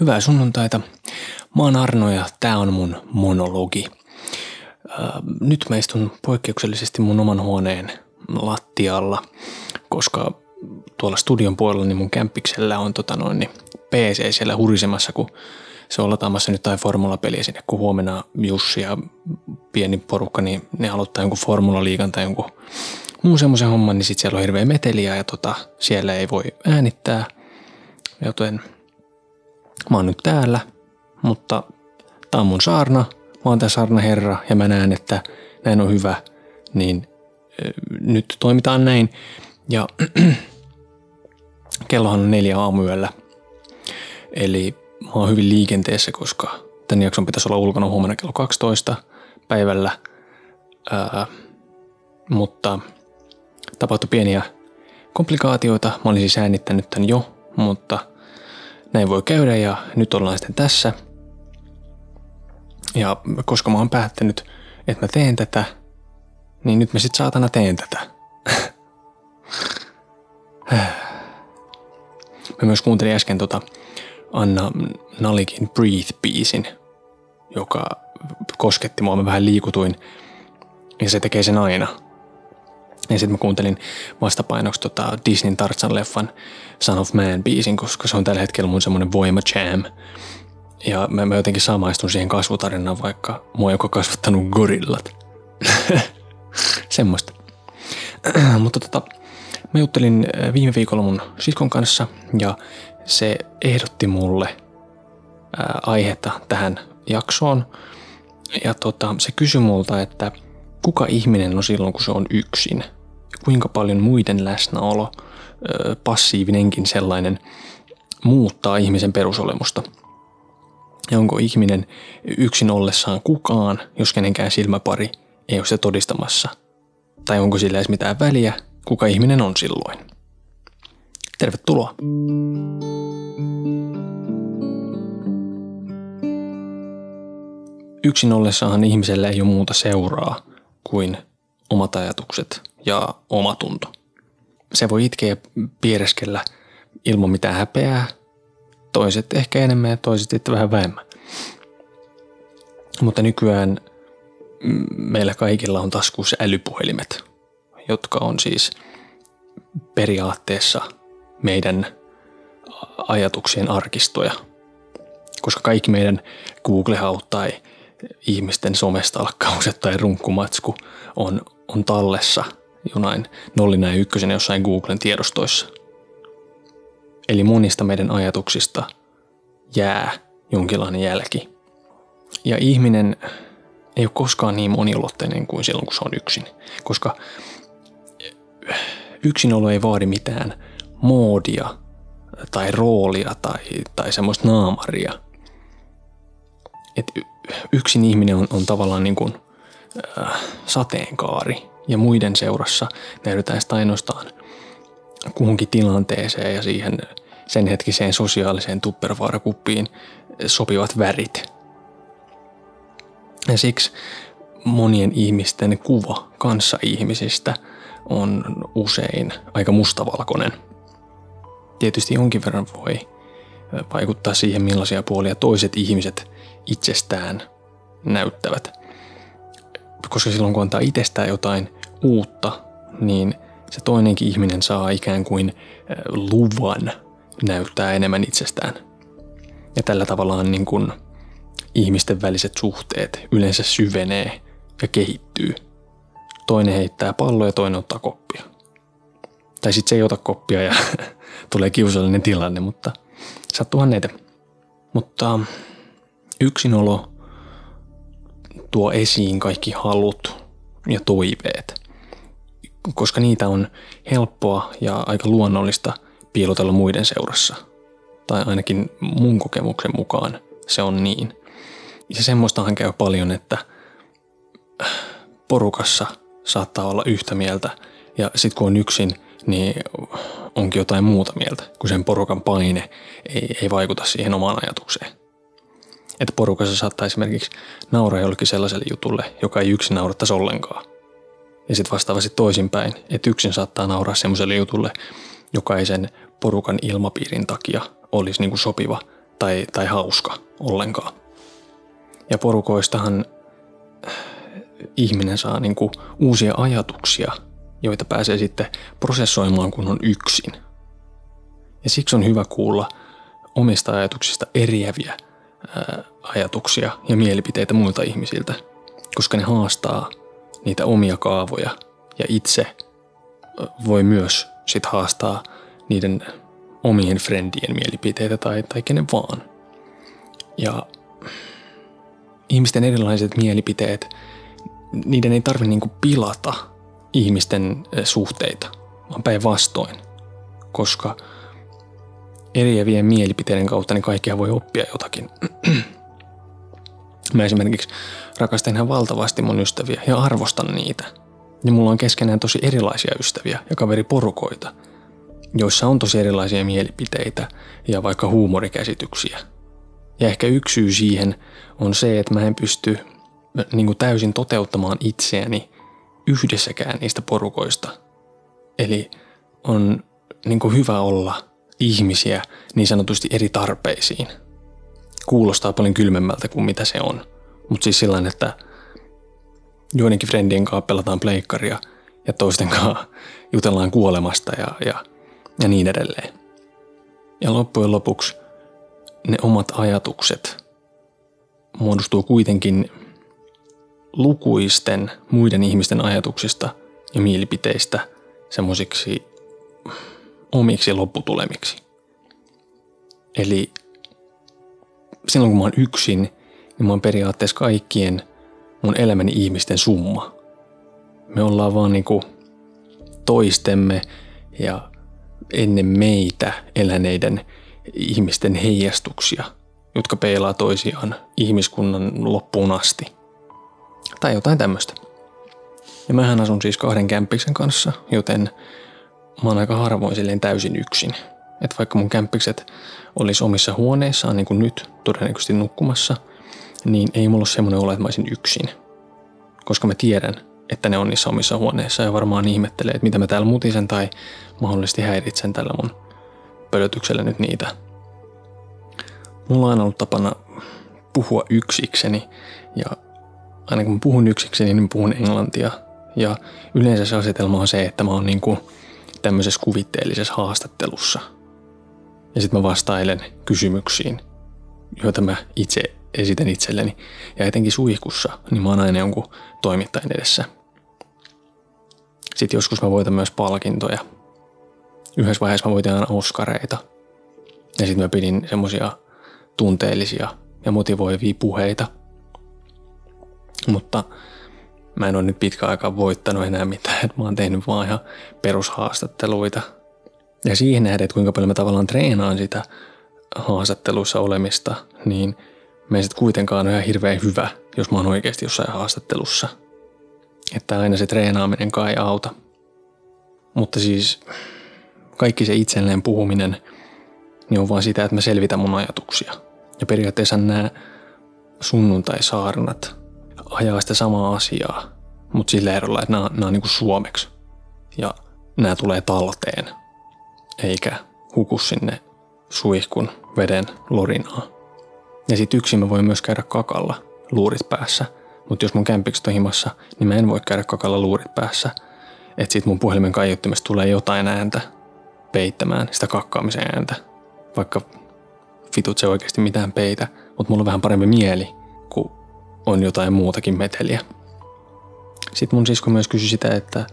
Hyvää sunnuntaita. Mä oon Arno ja tää on mun monologi. Nyt mä istun poikkeuksellisesti mun oman huoneen lattialla, koska tuolla studion puolella niin mun kämppiksellä on tota noin, niin PC siellä hurisemassa, kun se on lataamassa nyt tai formulapeliä sinne, kun huomenna Jussi ja pieni porukka, niin ne aloittaa jonkun formulaliikan tai jonkun muun semmoisen homman, niin sitten siellä on hirveä meteliä ja tota, siellä ei voi äänittää. Joten mä oon nyt täällä, mutta tää on mun saarna, mä oon tää saarna herra ja mä näen, että näin on hyvä, niin nyt toimitaan näin. Ja kellohan on neljä aamuyöllä, eli mä oon hyvin liikenteessä, koska tämän jakson pitäisi olla ulkona huomenna kello 12 päivällä, ää, mutta tapahtui pieniä komplikaatioita. Mä olin siis äänittänyt tämän jo, mutta näin voi käydä ja nyt ollaan sitten tässä. Ja koska mä oon päättänyt, että mä teen tätä, niin nyt mä sit saatana teen tätä. mä myös kuuntelin äsken tota Anna Nalikin Breathe-biisin, joka kosketti mua, mä vähän liikutuin ja se tekee sen aina. Ja sitten mä kuuntelin vastapainoksi tota Disneyn Tarzan-leffan Son of Man-biisin, koska se on tällä hetkellä mun semmonen voima jam. Ja mä, mä jotenkin samaistun siihen kasvutarinaan, vaikka mua joka kasvattanut gorillat. Semmoista. Mutta tota, mä juttelin äh, viime viikolla mun siskon kanssa ja se ehdotti mulle ää, äh, aihetta tähän jaksoon. Ja tota, se kysyi multa, että kuka ihminen on silloin, kun se on yksin – kuinka paljon muiden läsnäolo, passiivinenkin sellainen, muuttaa ihmisen perusolemusta. Ja onko ihminen yksin ollessaan kukaan, jos kenenkään silmäpari ei ole se todistamassa? Tai onko sillä edes mitään väliä, kuka ihminen on silloin? Tervetuloa! Yksin ollessaan ihmisellä ei ole muuta seuraa kuin omat ajatukset ja omatunto. Se voi itkeä piereskellä ilman mitään häpeää, toiset ehkä enemmän ja toiset sitten vähän vähemmän. Mutta nykyään meillä kaikilla on taskussa älypuhelimet, jotka on siis periaatteessa meidän ajatuksien arkistoja. Koska kaikki meidän Google-haut tai ihmisten somestalkkaukset tai runkkumatsku on, on tallessa jonain nollina ja ykkösenä jossain Googlen tiedostoissa. Eli monista meidän ajatuksista jää jonkinlainen jälki. Ja ihminen ei ole koskaan niin moniulotteinen kuin silloin, kun se on yksin. Koska yksinolo ei vaadi mitään moodia tai roolia tai, tai semmoista naamaria. Et yksin ihminen on, on tavallaan niin kuin, äh, sateenkaari ja muiden seurassa näytetään sitä ainoastaan kuhunkin tilanteeseen ja siihen sen hetkiseen sosiaaliseen tuppervaarakuppiin sopivat värit. Ja siksi monien ihmisten kuva kanssa ihmisistä on usein aika mustavalkoinen. Tietysti jonkin verran voi vaikuttaa siihen, millaisia puolia toiset ihmiset itsestään näyttävät koska silloin kun antaa itsestään jotain uutta, niin se toinenkin ihminen saa ikään kuin luvan näyttää enemmän itsestään. Ja tällä tavalla niin kuin ihmisten väliset suhteet yleensä syvenee ja kehittyy. Toinen heittää palloa ja toinen ottaa koppia. Tai sitten se ei ota koppia ja tulee kiusallinen tilanne, mutta sattuuhan näitä. Mutta yksinolo tuo esiin kaikki halut ja toiveet, koska niitä on helppoa ja aika luonnollista piilotella muiden seurassa. Tai ainakin mun kokemuksen mukaan se on niin. Ja semmoistahan käy paljon, että porukassa saattaa olla yhtä mieltä ja sitten kun on yksin, niin onkin jotain muuta mieltä, kun sen porukan paine ei, ei vaikuta siihen omaan ajatukseen. Että porukassa saattaa esimerkiksi nauraa jollekin sellaiselle jutulle, joka ei yksin naurattaisi ollenkaan. Ja sitten vastaavasti toisinpäin, että yksin saattaa nauraa semmoiselle jutulle, joka ei sen porukan ilmapiirin takia olisi niin kuin sopiva tai, tai hauska ollenkaan. Ja porukoistahan ihminen saa niin kuin uusia ajatuksia, joita pääsee sitten prosessoimaan, kun on yksin. Ja siksi on hyvä kuulla omista ajatuksista eriäviä ää, ajatuksia ja mielipiteitä muilta ihmisiltä, koska ne haastaa niitä omia kaavoja ja itse voi myös sit haastaa niiden omien friendien mielipiteitä tai, tai kenen vaan. Ja ihmisten erilaiset mielipiteet, niiden ei tarvitse niinku pilata ihmisten suhteita, vaan päinvastoin, koska eriävien mielipiteiden kautta niin kaikkia voi oppia jotakin. Mä esimerkiksi rakastan ihan valtavasti mun ystäviä ja arvostan niitä. Ja mulla on keskenään tosi erilaisia ystäviä ja kaveriporukoita, joissa on tosi erilaisia mielipiteitä ja vaikka huumorikäsityksiä. Ja ehkä yksi syy siihen on se, että mä en pysty niin kuin täysin toteuttamaan itseäni yhdessäkään niistä porukoista. Eli on niin kuin hyvä olla ihmisiä niin sanotusti eri tarpeisiin. Kuulostaa paljon kylmemmältä kuin mitä se on. Mutta siis sillä että joidenkin friendien kanssa pelataan pleikkaria ja toisten kanssa jutellaan kuolemasta ja, ja, ja niin edelleen. Ja loppujen lopuksi ne omat ajatukset muodostuu kuitenkin lukuisten muiden ihmisten ajatuksista ja mielipiteistä semmoisiksi omiksi lopputulemiksi. Eli silloin kun mä oon yksin, niin mä oon periaatteessa kaikkien mun elämäni ihmisten summa. Me ollaan vaan niinku toistemme ja ennen meitä eläneiden ihmisten heijastuksia, jotka peilaa toisiaan ihmiskunnan loppuun asti. Tai jotain tämmöistä. Ja mähän asun siis kahden kämppiksen kanssa, joten mä oon aika harvoin silleen täysin yksin. Että vaikka mun kämppikset olisi omissa huoneissaan, niin kuin nyt todennäköisesti nukkumassa, niin ei mulla ole semmoinen olo, että mä olisin yksin. Koska mä tiedän, että ne on niissä omissa huoneissa ja varmaan ihmettelee, että mitä mä täällä mutisen tai mahdollisesti häiritsen tällä mun pölötyksellä nyt niitä. Mulla on aina ollut tapana puhua yksikseni ja aina kun mä puhun yksikseni, niin puhun englantia. Ja yleensä se asetelma on se, että mä oon niinku tämmöisessä kuvitteellisessa haastattelussa. Ja sitten mä vastailen kysymyksiin, joita mä itse esitän itselleni. Ja etenkin suihkussa, niin mä oon aina jonkun toimittajan edessä. Sitten joskus mä voitan myös palkintoja. Yhdessä vaiheessa mä voitin aina Oskareita. Ja sitten mä pidin semmosia tunteellisia ja motivoivia puheita. Mutta mä en ole nyt pitkä aikaa voittanut enää mitään, mä oon tehnyt vaan ihan perushaastatteluita. Ja siihen nähden, että kuinka paljon mä tavallaan treenaan sitä haastatteluissa olemista, niin mä en sit kuitenkaan ole ihan hirveän hyvä, jos mä oon oikeasti jossain haastattelussa. Että aina se treenaaminen kai auta. Mutta siis kaikki se itselleen puhuminen niin on vaan sitä, että mä selvitän mun ajatuksia. Ja periaatteessa nämä sunnuntai-saarnat ajaa sitä samaa asiaa, mutta sillä erolla, että nämä, nämä on niin kuin suomeksi. Ja nämä tulee talteen, eikä huku sinne suihkun veden lorinaa. Ja sitten yksin mä voin myös käydä kakalla luurit päässä. Mutta jos mun kämpikset on himassa, niin mä en voi käydä kakalla luurit päässä. Että sit mun puhelimen kaiuttimesta tulee jotain ääntä peittämään sitä kakkaamisen ääntä. Vaikka vitut se oikeasti mitään peitä, mutta mulla on vähän parempi mieli, kun on jotain muutakin meteliä. Sitten mun sisko myös kysyi sitä, että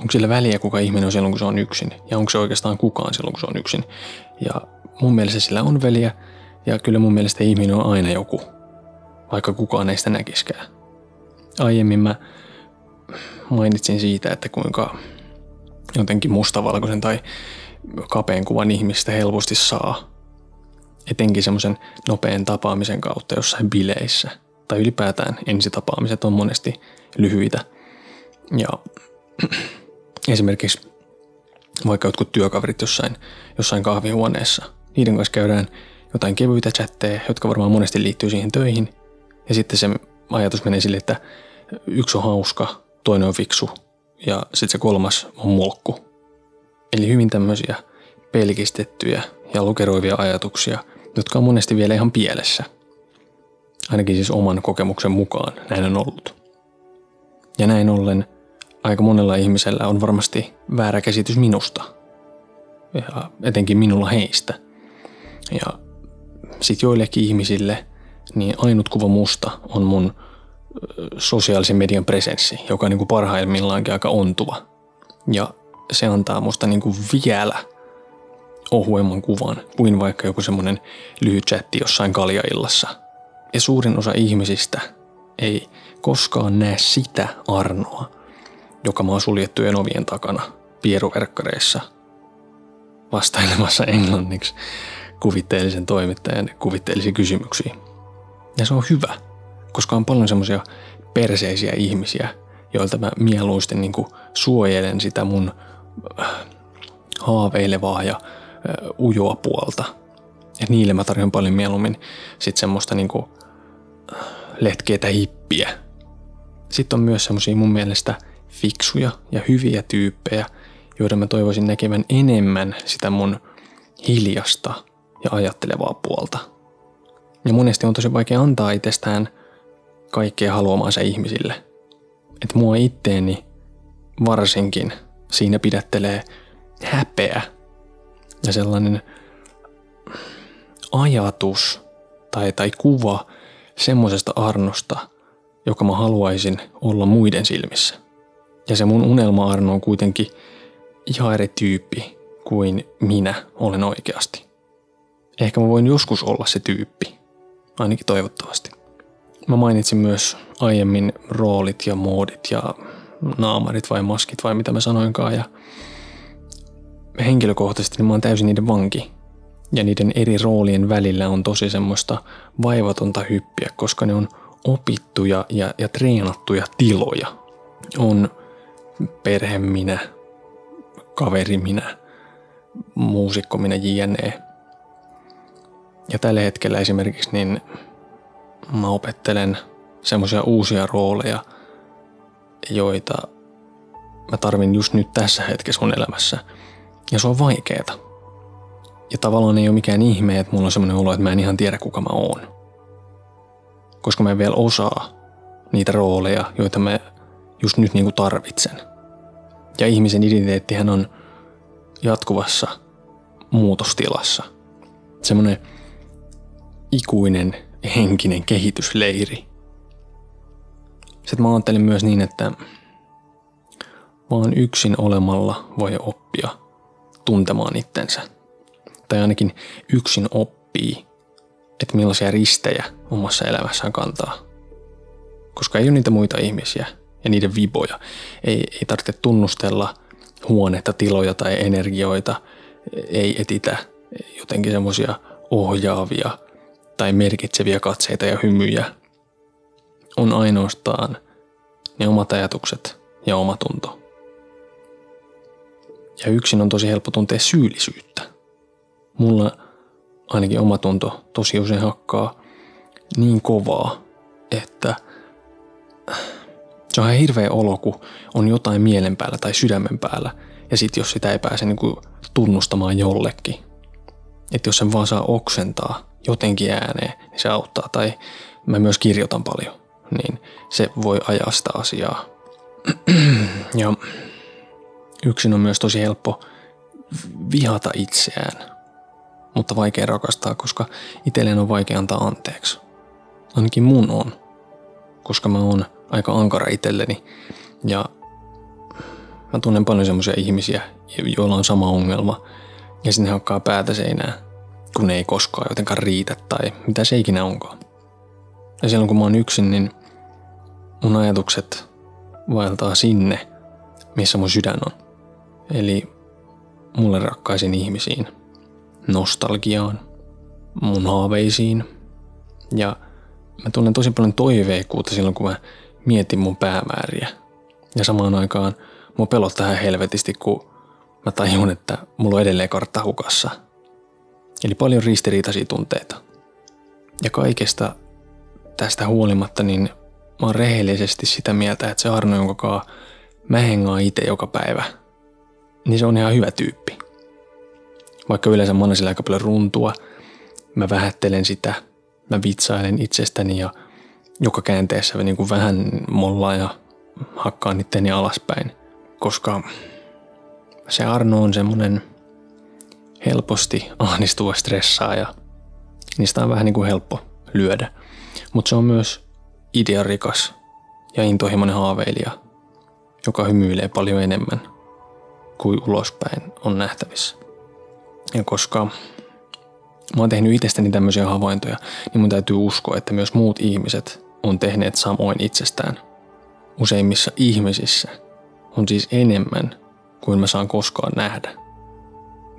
onko sillä väliä, kuka ihminen on silloin, kun se on yksin, ja onko se oikeastaan kukaan silloin, kun se on yksin. Ja mun mielestä sillä on väliä, ja kyllä mun mielestä ihminen on aina joku, vaikka kukaan ei sitä näkiskään. Aiemmin mä mainitsin siitä, että kuinka jotenkin mustavalkoisen tai kapeen kuvan ihmistä helposti saa. Etenkin semmoisen nopean tapaamisen kautta jossain bileissä – tai ylipäätään ensitapaamiset on monesti lyhyitä. Ja esimerkiksi vaikka jotkut työkaverit jossain, jossain kahvihuoneessa, niiden kanssa käydään jotain kevyitä chatteja, jotka varmaan monesti liittyy siihen töihin. Ja sitten se ajatus menee sille, että yksi on hauska, toinen on fiksu ja sitten se kolmas on mulkku. Eli hyvin tämmöisiä pelkistettyjä ja lokeroivia ajatuksia, jotka on monesti vielä ihan pielessä. Ainakin siis oman kokemuksen mukaan näin on ollut. Ja näin ollen aika monella ihmisellä on varmasti väärä käsitys minusta. Ja etenkin minulla heistä. Ja sitten joillekin ihmisille niin ainut kuva musta on mun sosiaalisen median presenssi, joka on niin kuin parhaimmillaankin aika ontuva. Ja se antaa musta niin kuin vielä ohuemman kuvan kuin vaikka joku semmoinen lyhyt chatti jossain kaljaillassa. Ja suurin osa ihmisistä ei koskaan näe sitä Arnoa, joka maa suljettujen ovien takana pieruverkkareissa vastailemassa englanniksi kuvitteellisen toimittajan kuvitteellisiin kysymyksiin. Ja se on hyvä, koska on paljon semmoisia perseisiä ihmisiä, joilta mä mieluusti niin suojelen sitä mun äh, haaveilevaa ja äh, ujoa puolta. Ja niille mä tarjoan paljon mieluummin sit semmoista niin äh, letkeitä hippiä. Sitten on myös semmoisia mun mielestä fiksuja ja hyviä tyyppejä, joiden mä toivoisin näkevän enemmän sitä mun hiljasta ja ajattelevaa puolta. Ja monesti on tosi vaikea antaa itsestään kaikkea haluamansa ihmisille. Että mua itteeni varsinkin siinä pidättelee häpeä ja sellainen ajatus tai, tai kuva semmoisesta Arnosta, joka mä haluaisin olla muiden silmissä. Ja se mun unelma-Arno on kuitenkin ihan eri tyyppi kuin minä olen oikeasti. Ehkä mä voin joskus olla se tyyppi, ainakin toivottavasti. Mä mainitsin myös aiemmin roolit ja moodit ja naamarit vai maskit vai mitä mä sanoinkaan ja henkilökohtaisesti niin mä oon täysin niiden vanki. Ja niiden eri roolien välillä on tosi semmoista vaivatonta hyppiä, koska ne on opittuja ja, ja treenattuja tiloja. On perhe minä, kaveri minä, muusikko minä jne. Ja tällä hetkellä esimerkiksi niin mä opettelen semmoisia uusia rooleja, joita mä tarvin just nyt tässä hetkessä mun elämässä. Ja se on vaikeeta. Ja tavallaan ei ole mikään ihme, että mulla on semmoinen olo, että mä en ihan tiedä kuka mä oon. Koska mä en vielä osaa niitä rooleja, joita mä just nyt niinku tarvitsen. Ja ihmisen identiteettihän on jatkuvassa muutostilassa. Semmoinen ikuinen henkinen kehitysleiri. Sitten mä ajattelin myös niin, että vaan yksin olemalla voi oppia tuntemaan itsensä. Tai ainakin yksin oppii, että millaisia ristejä omassa elämässään kantaa. Koska ei ole niitä muita ihmisiä ja niiden viboja. Ei, ei tarvitse tunnustella huonetta, tiloja tai energioita. Ei etitä jotenkin semmoisia ohjaavia tai merkitseviä katseita ja hymyjä. On ainoastaan ne omat ajatukset ja omatunto. Ja yksin on tosi helppo tuntea syyllisyyttä. Mulla ainakin omatunto tosi usein hakkaa niin kovaa, että se on ihan hirveä olo, kun on jotain mielen päällä tai sydämen päällä. Ja sitten jos sitä ei pääse niin kuin tunnustamaan jollekin. Että jos sen vaan saa oksentaa jotenkin ääneen, niin se auttaa. Tai mä myös kirjoitan paljon, niin se voi ajaa sitä asiaa. ja yksin on myös tosi helppo vihata itseään, mutta vaikea rakastaa, koska itselleen on vaikea antaa anteeksi. Ainakin mun on, koska mä oon aika ankara itselleni ja mä tunnen paljon semmoisia ihmisiä, joilla on sama ongelma ja sinne hakkaa päätä seinään kun ei koskaan jotenkaan riitä tai mitä se ikinä onkaan. Ja silloin kun mä oon yksin, niin mun ajatukset vaeltaa sinne, missä mun sydän on. Eli mulle rakkaisiin ihmisiin, nostalgiaan, mun haaveisiin. Ja mä tunnen tosi paljon toiveikuutta silloin, kun mä mietin mun päämääriä. Ja samaan aikaan mua pelottaa helvetisti, kun mä tajun, että mulla on edelleen kartta hukassa – Eli paljon ristiriitaisia tunteita. Ja kaikesta tästä huolimatta, niin mä oon rehellisesti sitä mieltä, että se Arno, jonka kaa mä hengaan itse joka päivä, niin se on ihan hyvä tyyppi. Vaikka yleensä mä sillä aika paljon runtua, mä vähättelen sitä, mä vitsailen itsestäni ja joka käänteessä niin kuin vähän mollaan ja hakkaan itteni alaspäin, koska se Arno on semmoinen helposti ahdistuva stressaaja. Niistä on vähän niin kuin helppo lyödä, mutta se on myös idearikas ja intohimoinen haaveilija, joka hymyilee paljon enemmän kuin ulospäin on nähtävissä. Ja koska mä oon tehnyt itsestäni tämmöisiä havaintoja, niin mun täytyy uskoa, että myös muut ihmiset on tehneet samoin itsestään. Useimmissa ihmisissä on siis enemmän kuin mä saan koskaan nähdä.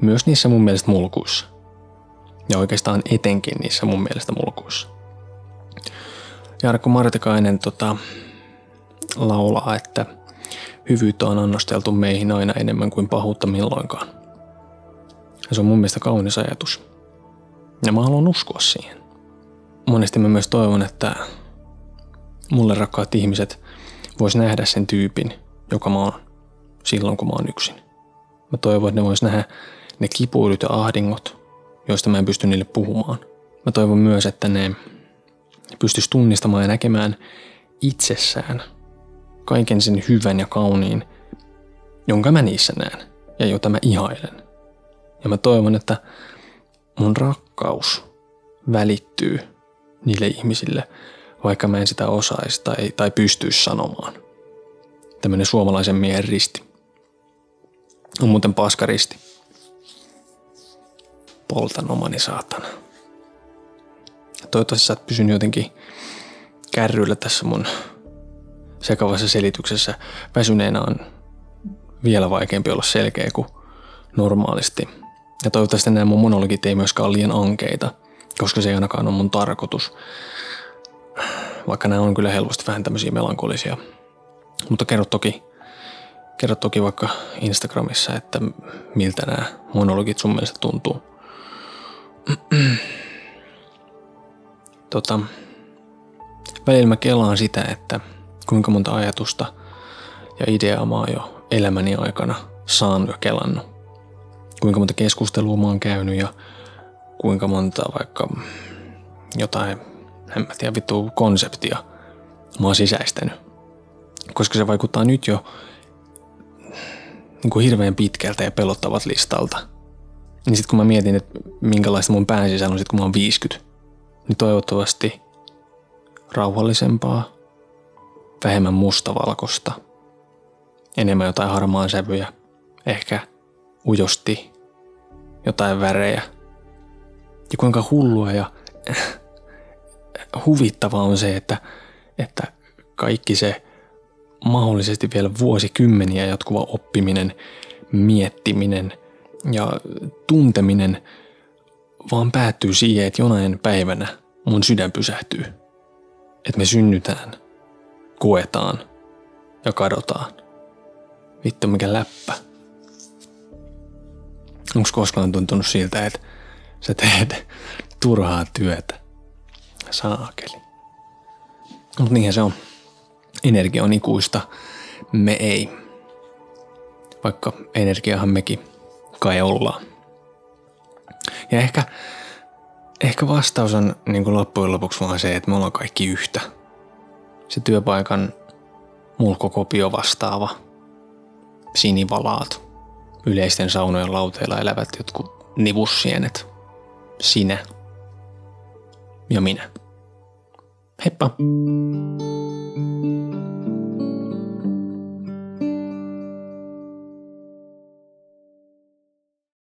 Myös niissä mun mielestä mulkuissa. Ja oikeastaan etenkin niissä mun mielestä mulkuissa. Jarkko Martikainen tota, laulaa, että hyvyyttä on annosteltu meihin aina enemmän kuin pahuutta milloinkaan. Ja se on mun mielestä kaunis ajatus. Ja mä haluan uskoa siihen. Monesti mä myös toivon, että mulle rakkaat ihmiset vois nähdä sen tyypin, joka mä oon silloin, kun mä oon yksin. Mä toivon, että ne vois nähdä ne kipuilut ja ahdingot, joista mä en pysty niille puhumaan. Mä toivon myös, että ne pystyisi tunnistamaan ja näkemään itsessään kaiken sen hyvän ja kauniin, jonka mä niissä näen ja jota mä ihailen. Ja mä toivon, että mun rakkaus välittyy niille ihmisille, vaikka mä en sitä osaisi tai, tai pystyisi sanomaan. Tämmöinen suomalaisen miehen risti. On muuten paskaristi. Poltan omani saatana. Toivottavasti sä oot pysynyt jotenkin kärryillä tässä mun sekavassa selityksessä. Väsyneenä on vielä vaikeampi olla selkeä kuin normaalisti. Ja toivottavasti nämä mun monologit ei myöskään ole liian ankeita, koska se ei ainakaan ole mun tarkoitus. Vaikka nämä on kyllä helposti vähän tämmöisiä melankolisia. Mutta kerro toki, kerro toki vaikka Instagramissa, että miltä nämä monologit sun mielestä tuntuu. tota, välillä mä kelaan sitä, että kuinka monta ajatusta ja ideaa mä oon jo elämäni aikana saanut ja kelannut. Kuinka monta keskustelua mä oon käynyt ja kuinka monta vaikka jotain, en mä tiedä vittu, konseptia mä oon sisäistänyt. Koska se vaikuttaa nyt jo niin kuin hirveän pitkältä ja pelottavat listalta. Niin sitten kun mä mietin, että minkälaista mun pään sisällä on sit kun mä oon 50, niin toivottavasti rauhallisempaa, vähemmän mustavalkosta, enemmän jotain harmaan sävyjä, ehkä ujosti jotain värejä. Ja kuinka hullua ja huvittavaa on se, että, että kaikki se mahdollisesti vielä vuosikymmeniä jatkuva oppiminen, miettiminen ja tunteminen vaan päättyy siihen, että jonain päivänä mun sydän pysähtyy. Että me synnytään, koetaan ja kadotaan. Vittu mikä läppä. Onko koskaan tuntunut siltä, että sä teet turhaa työtä? Saakeli. Mutta niinhän se on. Energia on ikuista. Me ei. Vaikka energiahan mekin kai ollaan. Ja ehkä, ehkä vastaus on niin kuin loppujen lopuksi vaan se, että me ollaan kaikki yhtä. Se työpaikan mulkokopio vastaava, sinivalaat, yleisten saunojen lauteilla elävät jotkut nivussienet, sinä ja minä. Heippa!